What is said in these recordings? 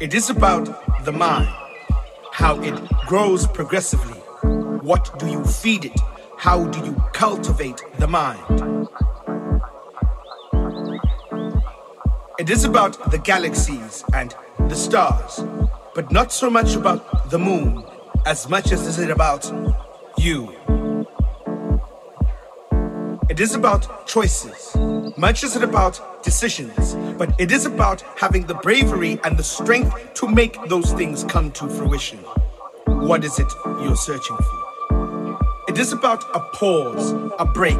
It is about the mind, how it grows progressively. What do you feed it? How do you cultivate the mind? It is about the galaxies and the stars, but not so much about the moon as much as is it about you. It is about choices, much as it about decisions, but it is about having the bravery and the strength to make those things come to fruition. What is it you're searching for? It is about a pause, a break,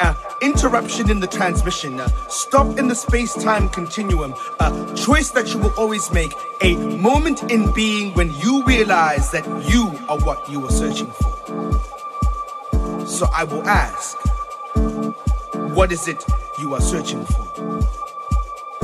an interruption in the transmission, a stop in the space time continuum, a choice that you will always make, a moment in being when you realize that you are what you are searching for. So I will ask, what is it you are searching for?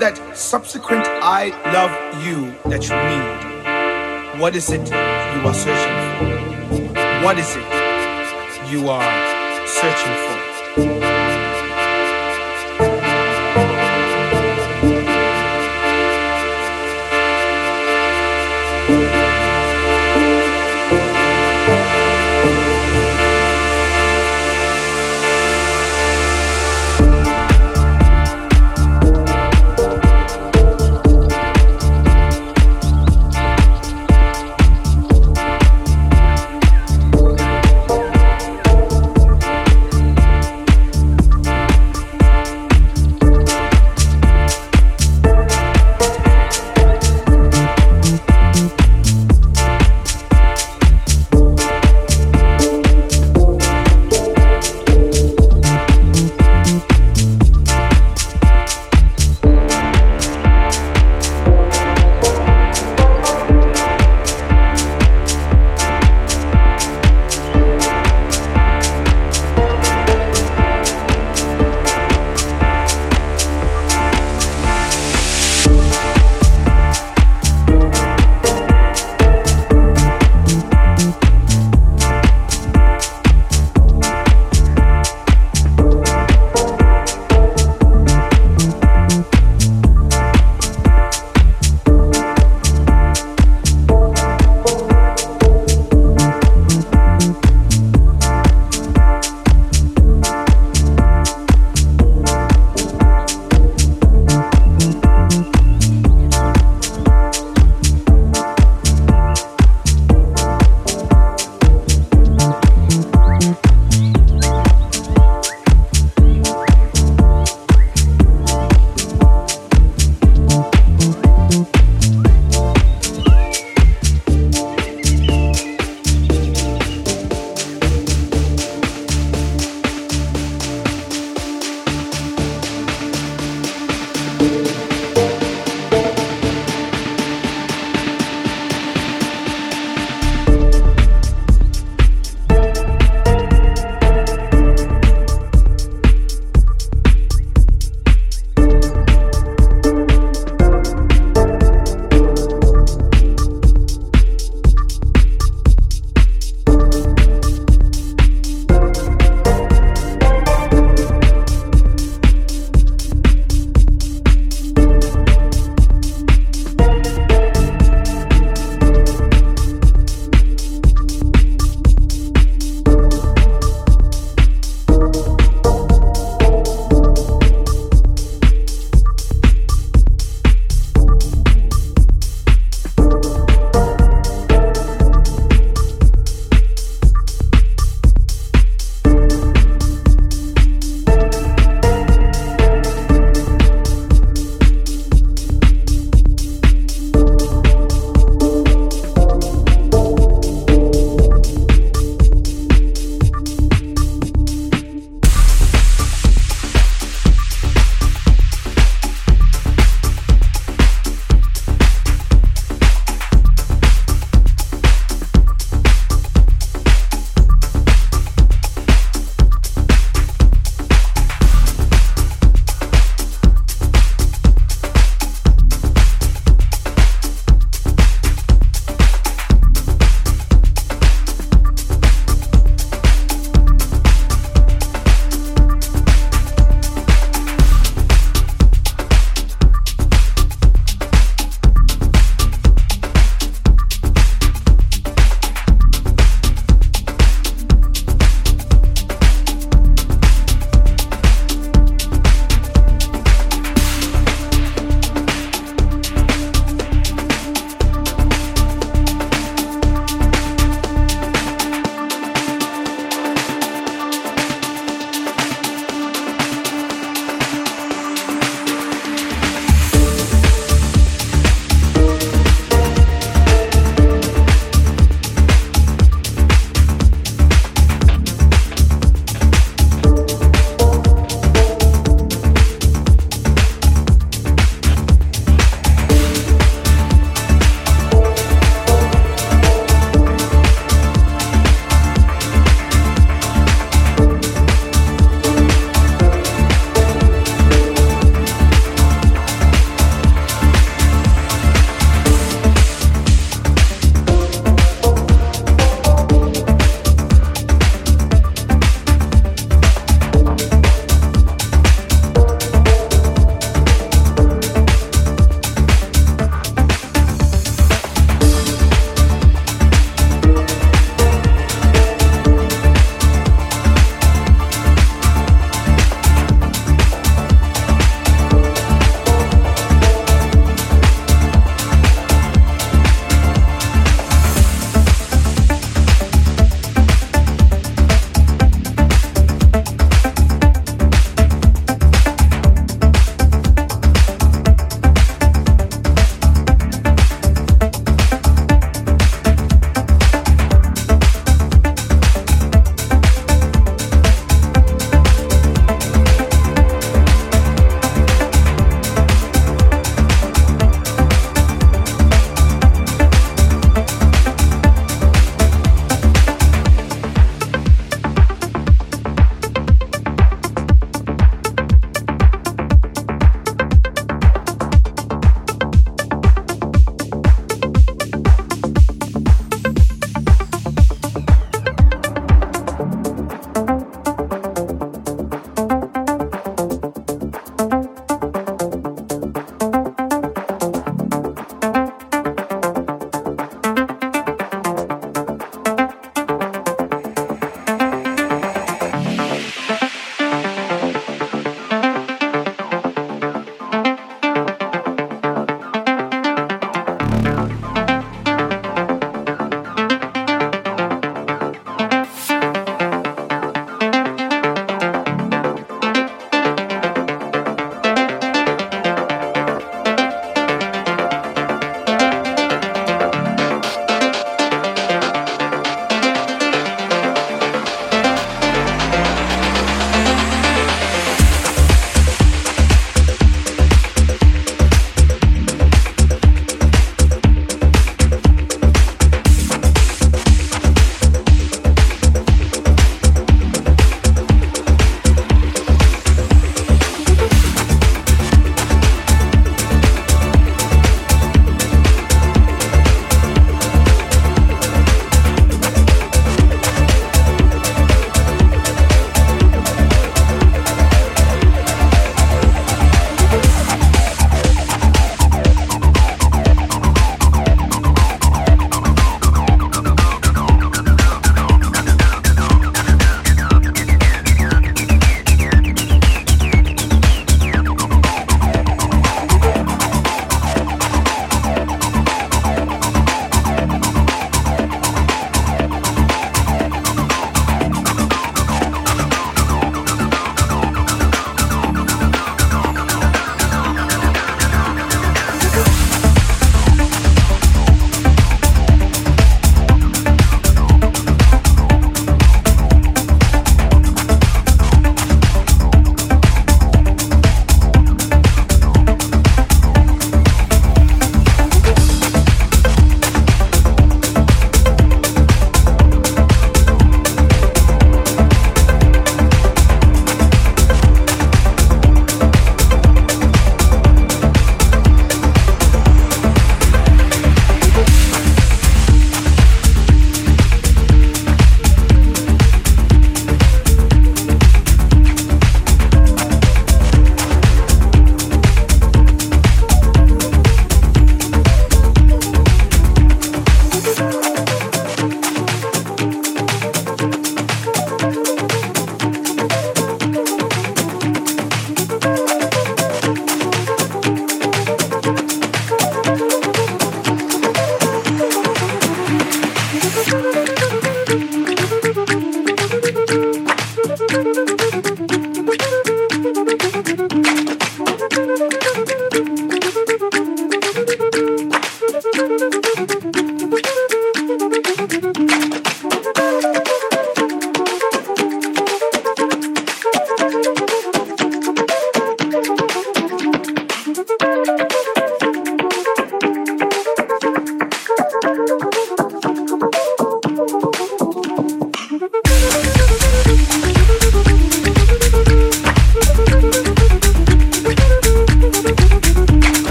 that subsequent I love you that you need? What is it you are searching for? What is it you are searching for?